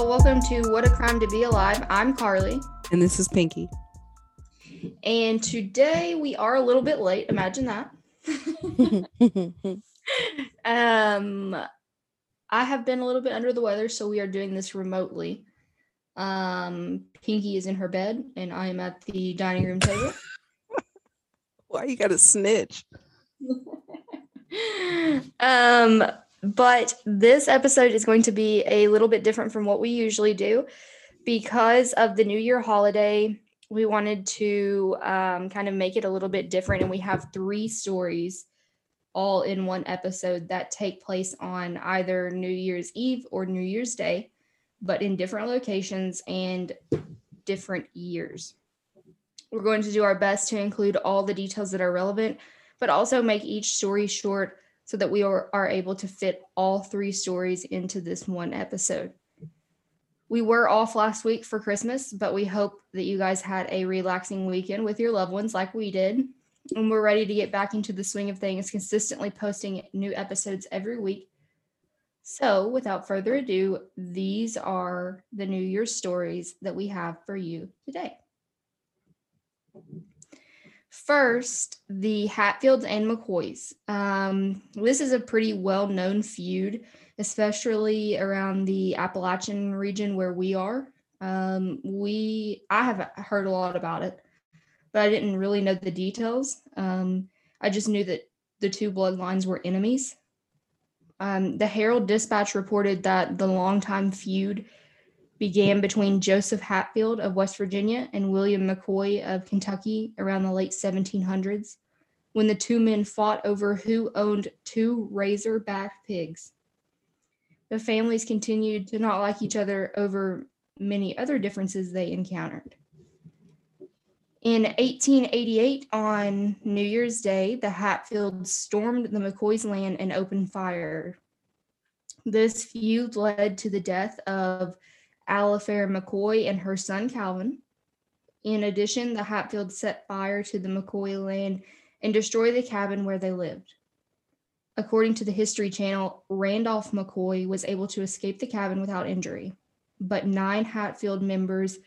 y'all. Welcome to What a Crime to Be Alive. I'm Carly. And this is Pinky. And today we are a little bit late. Imagine that. um, I have been a little bit under the weather, so we are doing this remotely. Um, Pinky is in her bed, and I am at the dining room table. Why you gotta snitch? um, but this episode is going to be a little bit different from what we usually do because of the New Year holiday. We wanted to um, kind of make it a little bit different, and we have three stories all in one episode that take place on either New Year's Eve or New Year's Day, but in different locations and different years. We're going to do our best to include all the details that are relevant, but also make each story short so that we are, are able to fit all three stories into this one episode. We were off last week for Christmas, but we hope that you guys had a relaxing weekend with your loved ones like we did. And we're ready to get back into the swing of things, consistently posting new episodes every week. So, without further ado, these are the New Year's stories that we have for you today. First, the Hatfields and McCoys. Um, this is a pretty well known feud, especially around the Appalachian region where we are. Um, we I have heard a lot about it, but I didn't really know the details. Um, I just knew that the two bloodlines were enemies. Um, the Herald Dispatch reported that the longtime feud began between Joseph Hatfield of West Virginia and William McCoy of Kentucky around the late 1700s, when the two men fought over who owned two razor-backed pigs. The families continued to not like each other over many other differences they encountered. In 1888, on New Year's Day, the Hatfields stormed the McCoys' land and opened fire. This feud led to the death of Alifair McCoy and her son Calvin. In addition, the Hatfields set fire to the McCoy land and destroyed the cabin where they lived. According to the History Channel, Randolph McCoy was able to escape the cabin without injury, but nine Hatfield members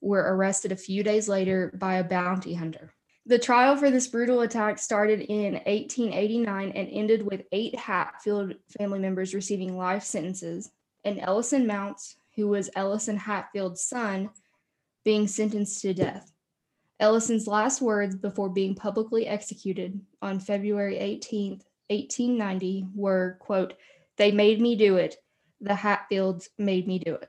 were arrested a few days later by a bounty hunter. The trial for this brutal attack started in 1889 and ended with eight Hatfield family members receiving life sentences, and Ellison Mounts, who was Ellison Hatfield's son, being sentenced to death. Ellison's last words before being publicly executed on February 18, 1890 were, quote, they made me do it. The Hatfields made me do it.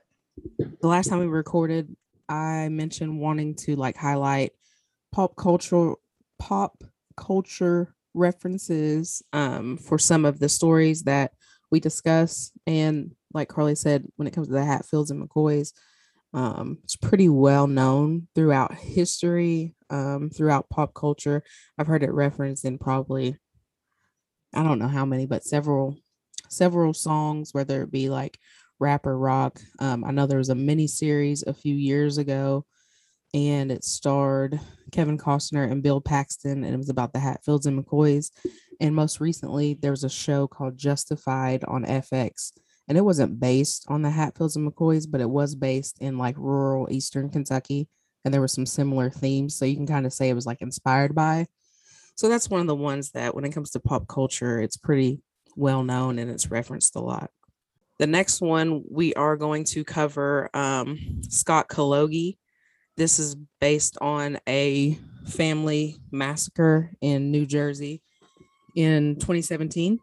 The last time we recorded, I mentioned wanting to like highlight pop culture pop culture references um, for some of the stories that we discuss and like Carly said, when it comes to the Hatfields and McCoys, um, it's pretty well known throughout history, um, throughout pop culture. I've heard it referenced in probably, I don't know how many, but several, several songs, whether it be like rap or rock. Um, I know there was a mini series a few years ago, and it starred Kevin Costner and Bill Paxton, and it was about the Hatfields and McCoys. And most recently, there was a show called Justified on FX and it wasn't based on the Hatfields and McCoys, but it was based in like rural Eastern Kentucky, and there were some similar themes. So you can kind of say it was like inspired by. So that's one of the ones that, when it comes to pop culture, it's pretty well known and it's referenced a lot. The next one we are going to cover um, Scott Kologi. This is based on a family massacre in New Jersey in 2017.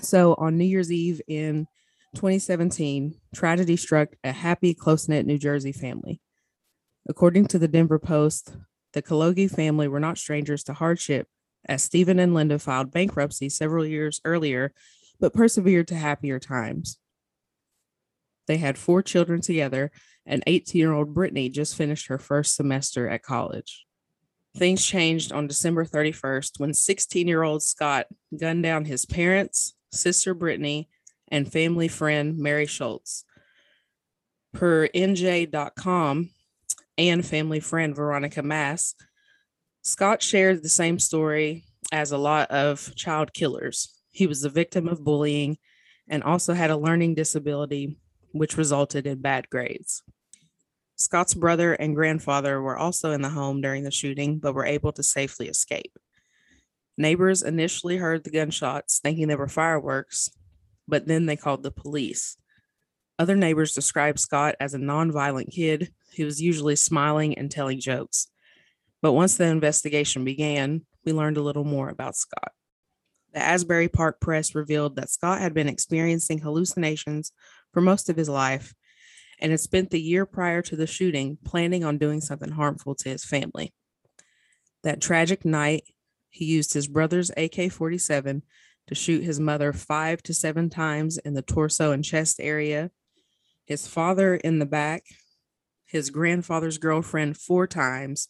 So on New Year's Eve in 2017, tragedy struck a happy, close knit New Jersey family. According to the Denver Post, the Kologi family were not strangers to hardship, as Stephen and Linda filed bankruptcy several years earlier, but persevered to happier times. They had four children together, and 18 year old Brittany just finished her first semester at college. Things changed on December 31st when 16 year old Scott gunned down his parents, sister Brittany, and family friend Mary Schultz. Per NJ.com and family friend Veronica Mass, Scott shared the same story as a lot of child killers. He was the victim of bullying and also had a learning disability, which resulted in bad grades. Scott's brother and grandfather were also in the home during the shooting, but were able to safely escape. Neighbors initially heard the gunshots, thinking they were fireworks, but then they called the police. Other neighbors described Scott as a nonviolent kid who was usually smiling and telling jokes. But once the investigation began, we learned a little more about Scott. The Asbury Park Press revealed that Scott had been experiencing hallucinations for most of his life and had spent the year prior to the shooting planning on doing something harmful to his family. That tragic night, he used his brother's AK 47 to shoot his mother five to seven times in the torso and chest area, his father in the back, his grandfather's girlfriend four times,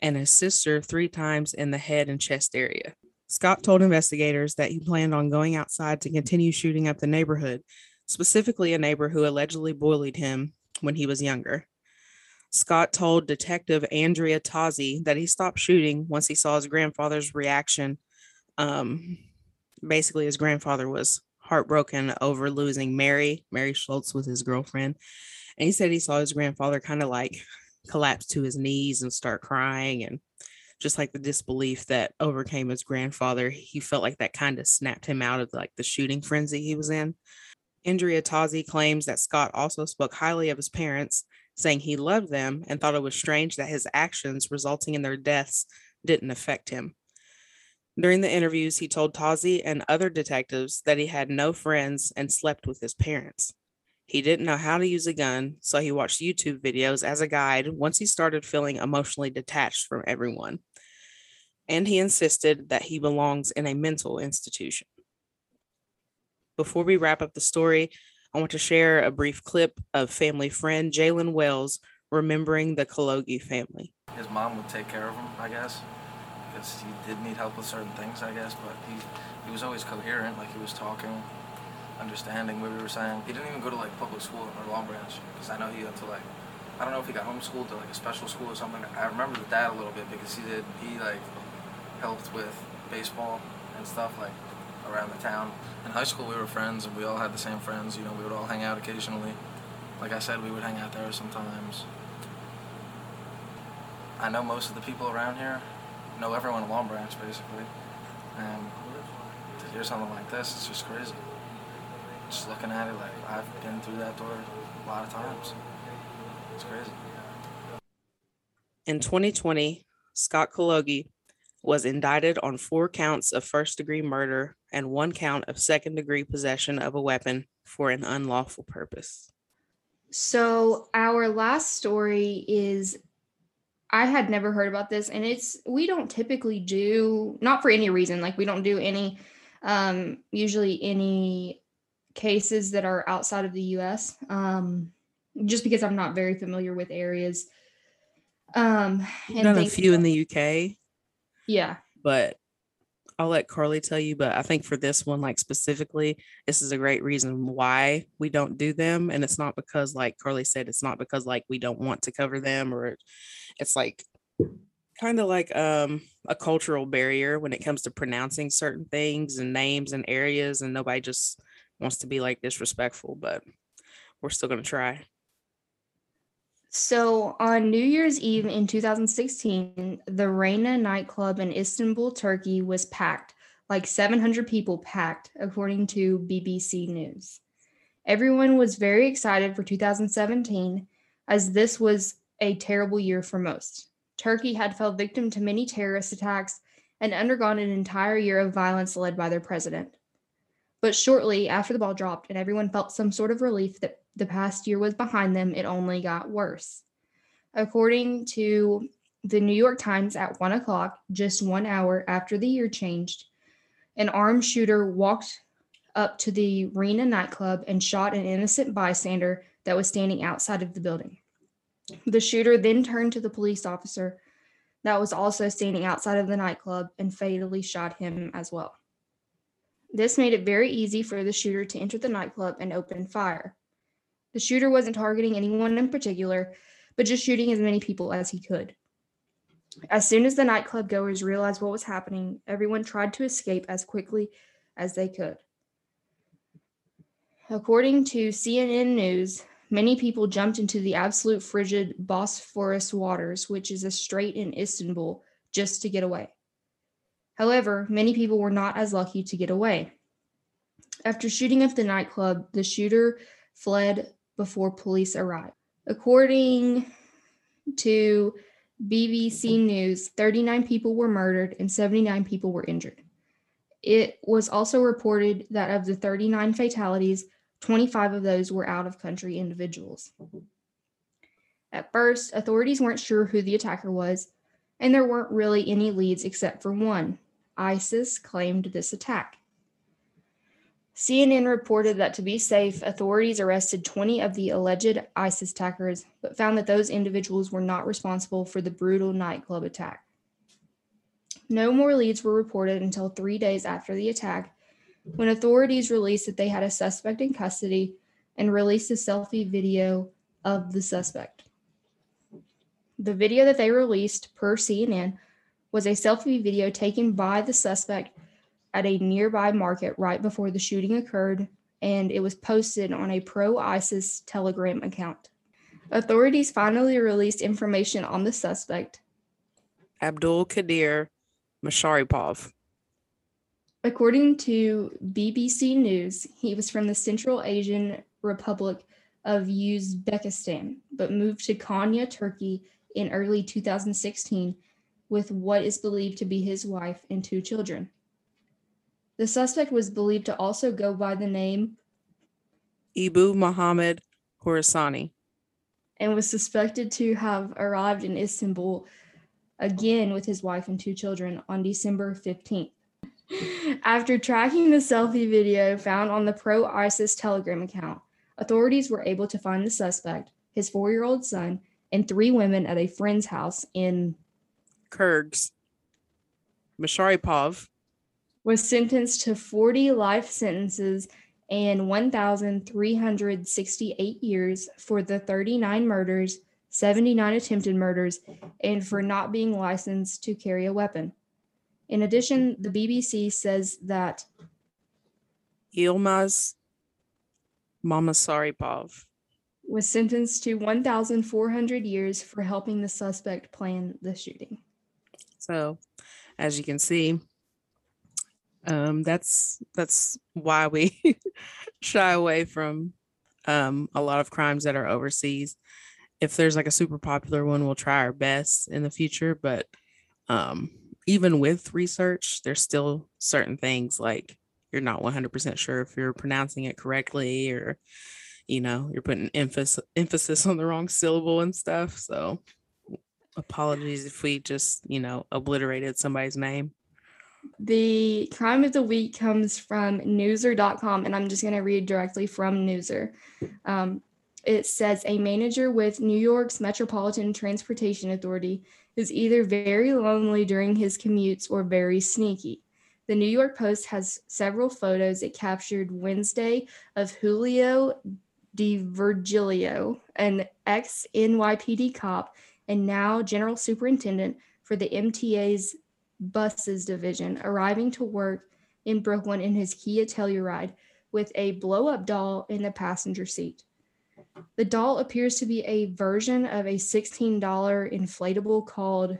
and his sister three times in the head and chest area. Scott told investigators that he planned on going outside to continue shooting up the neighborhood, specifically a neighbor who allegedly bullied him when he was younger. Scott told Detective Andrea Tozzi that he stopped shooting once he saw his grandfather's reaction. Um, basically, his grandfather was heartbroken over losing Mary. Mary Schultz was his girlfriend. And he said he saw his grandfather kind of like collapse to his knees and start crying. And just like the disbelief that overcame his grandfather, he felt like that kind of snapped him out of like the shooting frenzy he was in. Andrea Tozzi claims that Scott also spoke highly of his parents saying he loved them and thought it was strange that his actions resulting in their deaths didn't affect him. During the interviews, he told Tozzi and other detectives that he had no friends and slept with his parents. He didn't know how to use a gun, so he watched YouTube videos as a guide once he started feeling emotionally detached from everyone. And he insisted that he belongs in a mental institution. Before we wrap up the story, I want to share a brief clip of family friend Jalen Wells remembering the Kologi family. His mom would take care of him, I guess, because he did need help with certain things, I guess, but he, he was always coherent, like he was talking, understanding what we were saying. He didn't even go to like public school or Long Branch, because I know he went to like, I don't know if he got homeschooled to like a special school or something. I remember the dad a little bit because he did, he like helped with baseball and stuff, like around the town. In high school, we were friends, and we all had the same friends. You know, we would all hang out occasionally. Like I said, we would hang out there sometimes. I know most of the people around here, know everyone in Long Branch, basically. And to hear something like this, it's just crazy. Just looking at it, like, I've been through that door a lot of times. It's crazy. In 2020, Scott Kologi was indicted on four counts of first degree murder and one count of second degree possession of a weapon for an unlawful purpose. So, our last story is I had never heard about this, and it's we don't typically do, not for any reason, like we don't do any, um, usually any cases that are outside of the US, um, just because I'm not very familiar with areas. Um, and done a few in the UK. Yeah. But I'll let Carly tell you, but I think for this one, like specifically, this is a great reason why we don't do them. And it's not because, like Carly said, it's not because like we don't want to cover them or it's like kind of like um a cultural barrier when it comes to pronouncing certain things and names and areas and nobody just wants to be like disrespectful, but we're still gonna try. So on New Year's Eve in 2016, the Reina nightclub in Istanbul, Turkey was packed, like 700 people packed, according to BBC News. Everyone was very excited for 2017, as this was a terrible year for most. Turkey had fell victim to many terrorist attacks and undergone an entire year of violence led by their president. But shortly after the ball dropped and everyone felt some sort of relief that the past year was behind them, it only got worse. According to the New York Times, at one o'clock, just one hour after the year changed, an armed shooter walked up to the Reina nightclub and shot an innocent bystander that was standing outside of the building. The shooter then turned to the police officer that was also standing outside of the nightclub and fatally shot him as well. This made it very easy for the shooter to enter the nightclub and open fire. The shooter wasn't targeting anyone in particular, but just shooting as many people as he could. As soon as the nightclub goers realized what was happening, everyone tried to escape as quickly as they could. According to CNN News, many people jumped into the absolute frigid Bosphorus waters, which is a strait in Istanbul, just to get away. However, many people were not as lucky to get away. After shooting up the nightclub, the shooter fled before police arrived. According to BBC News, 39 people were murdered and 79 people were injured. It was also reported that of the 39 fatalities, 25 of those were out of country individuals. At first, authorities weren't sure who the attacker was, and there weren't really any leads except for one. ISIS claimed this attack. CNN reported that to be safe, authorities arrested 20 of the alleged ISIS attackers, but found that those individuals were not responsible for the brutal nightclub attack. No more leads were reported until three days after the attack, when authorities released that they had a suspect in custody and released a selfie video of the suspect. The video that they released, per CNN, was a selfie video taken by the suspect at a nearby market right before the shooting occurred, and it was posted on a pro ISIS Telegram account. Authorities finally released information on the suspect. Abdul Kadir Masharipov. According to BBC News, he was from the Central Asian Republic of Uzbekistan, but moved to Konya, Turkey in early 2016 with what is believed to be his wife and two children. The suspect was believed to also go by the name Ibu Muhammad Khorassani and was suspected to have arrived in Istanbul again with his wife and two children on December 15th. After tracking the selfie video found on the pro ISIS Telegram account, authorities were able to find the suspect, his four year old son, and three women at a friend's house in Kurgs. Masharipov was sentenced to 40 life sentences and 1,368 years for the 39 murders, 79 attempted murders, and for not being licensed to carry a weapon. In addition, the BBC says that Ilmaz Mamasaripov was sentenced to 1,400 years for helping the suspect plan the shooting. So, as you can see, um, that's that's why we shy away from um, a lot of crimes that are overseas. If there's like a super popular one, we'll try our best in the future. But um, even with research, there's still certain things like you're not 100% sure if you're pronouncing it correctly or you know you're putting emphasis emphasis on the wrong syllable and stuff so apologies if we just you know obliterated somebody's name the crime of the week comes from newser.com, and I'm just going to read directly from Newser. Um, it says a manager with New York's Metropolitan Transportation Authority is either very lonely during his commutes or very sneaky. The New York Post has several photos it captured Wednesday of Julio DiVirgilio, an ex NYPD cop and now general superintendent for the MTA's buses division, arriving to work in Brooklyn in his Kia Telluride with a blow up doll in the passenger seat. The doll appears to be a version of a $16 inflatable called,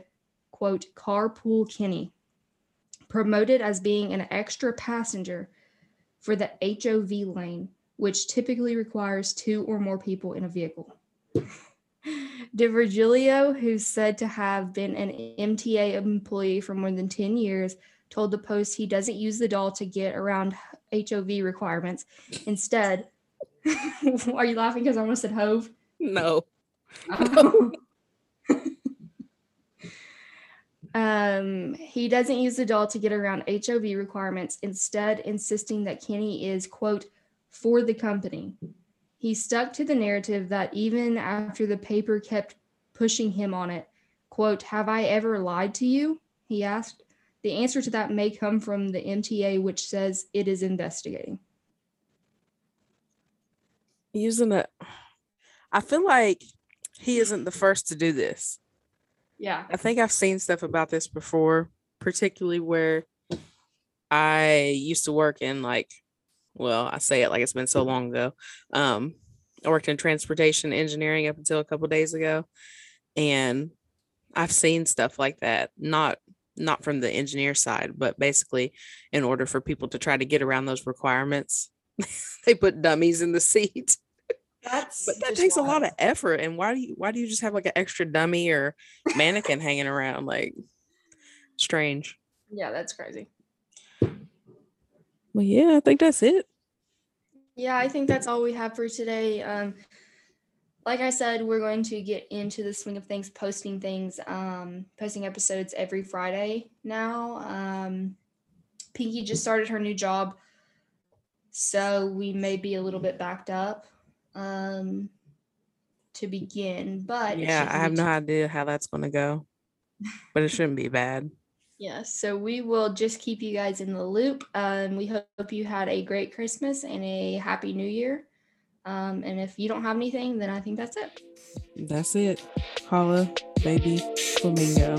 quote, Carpool Kenny, promoted as being an extra passenger for the HOV lane, which typically requires two or more people in a vehicle. DiVirgilio, who's said to have been an MTA employee for more than 10 years, told the Post he doesn't use the doll to get around HOV requirements. Instead, are you laughing because I almost said Hove? No. um, he doesn't use the doll to get around HOV requirements, instead, insisting that Kenny is, quote, for the company. He stuck to the narrative that even after the paper kept pushing him on it, quote, Have I ever lied to you? He asked. The answer to that may come from the MTA, which says it is investigating. Using it, I feel like he isn't the first to do this. Yeah. I think I've seen stuff about this before, particularly where I used to work in like well, I say it like it's been so long ago. Um, I worked in transportation engineering up until a couple days ago, and I've seen stuff like that. Not not from the engineer side, but basically, in order for people to try to get around those requirements, they put dummies in the seat. That's But that takes a lot of effort. And why do you why do you just have like an extra dummy or mannequin hanging around? Like strange. Yeah, that's crazy. Well, yeah, I think that's it. Yeah, I think that's all we have for today. Um, like I said, we're going to get into the swing of things, posting things, um, posting episodes every Friday now. Um, Pinky just started her new job, so we may be a little bit backed up um, to begin. But Yeah, I have no idea how that's gonna go. But it shouldn't be bad. Yeah, so we will just keep you guys in the loop. Um, we hope you had a great Christmas and a happy New Year. Um, and if you don't have anything, then I think that's it. That's it. Holla, baby flamingo.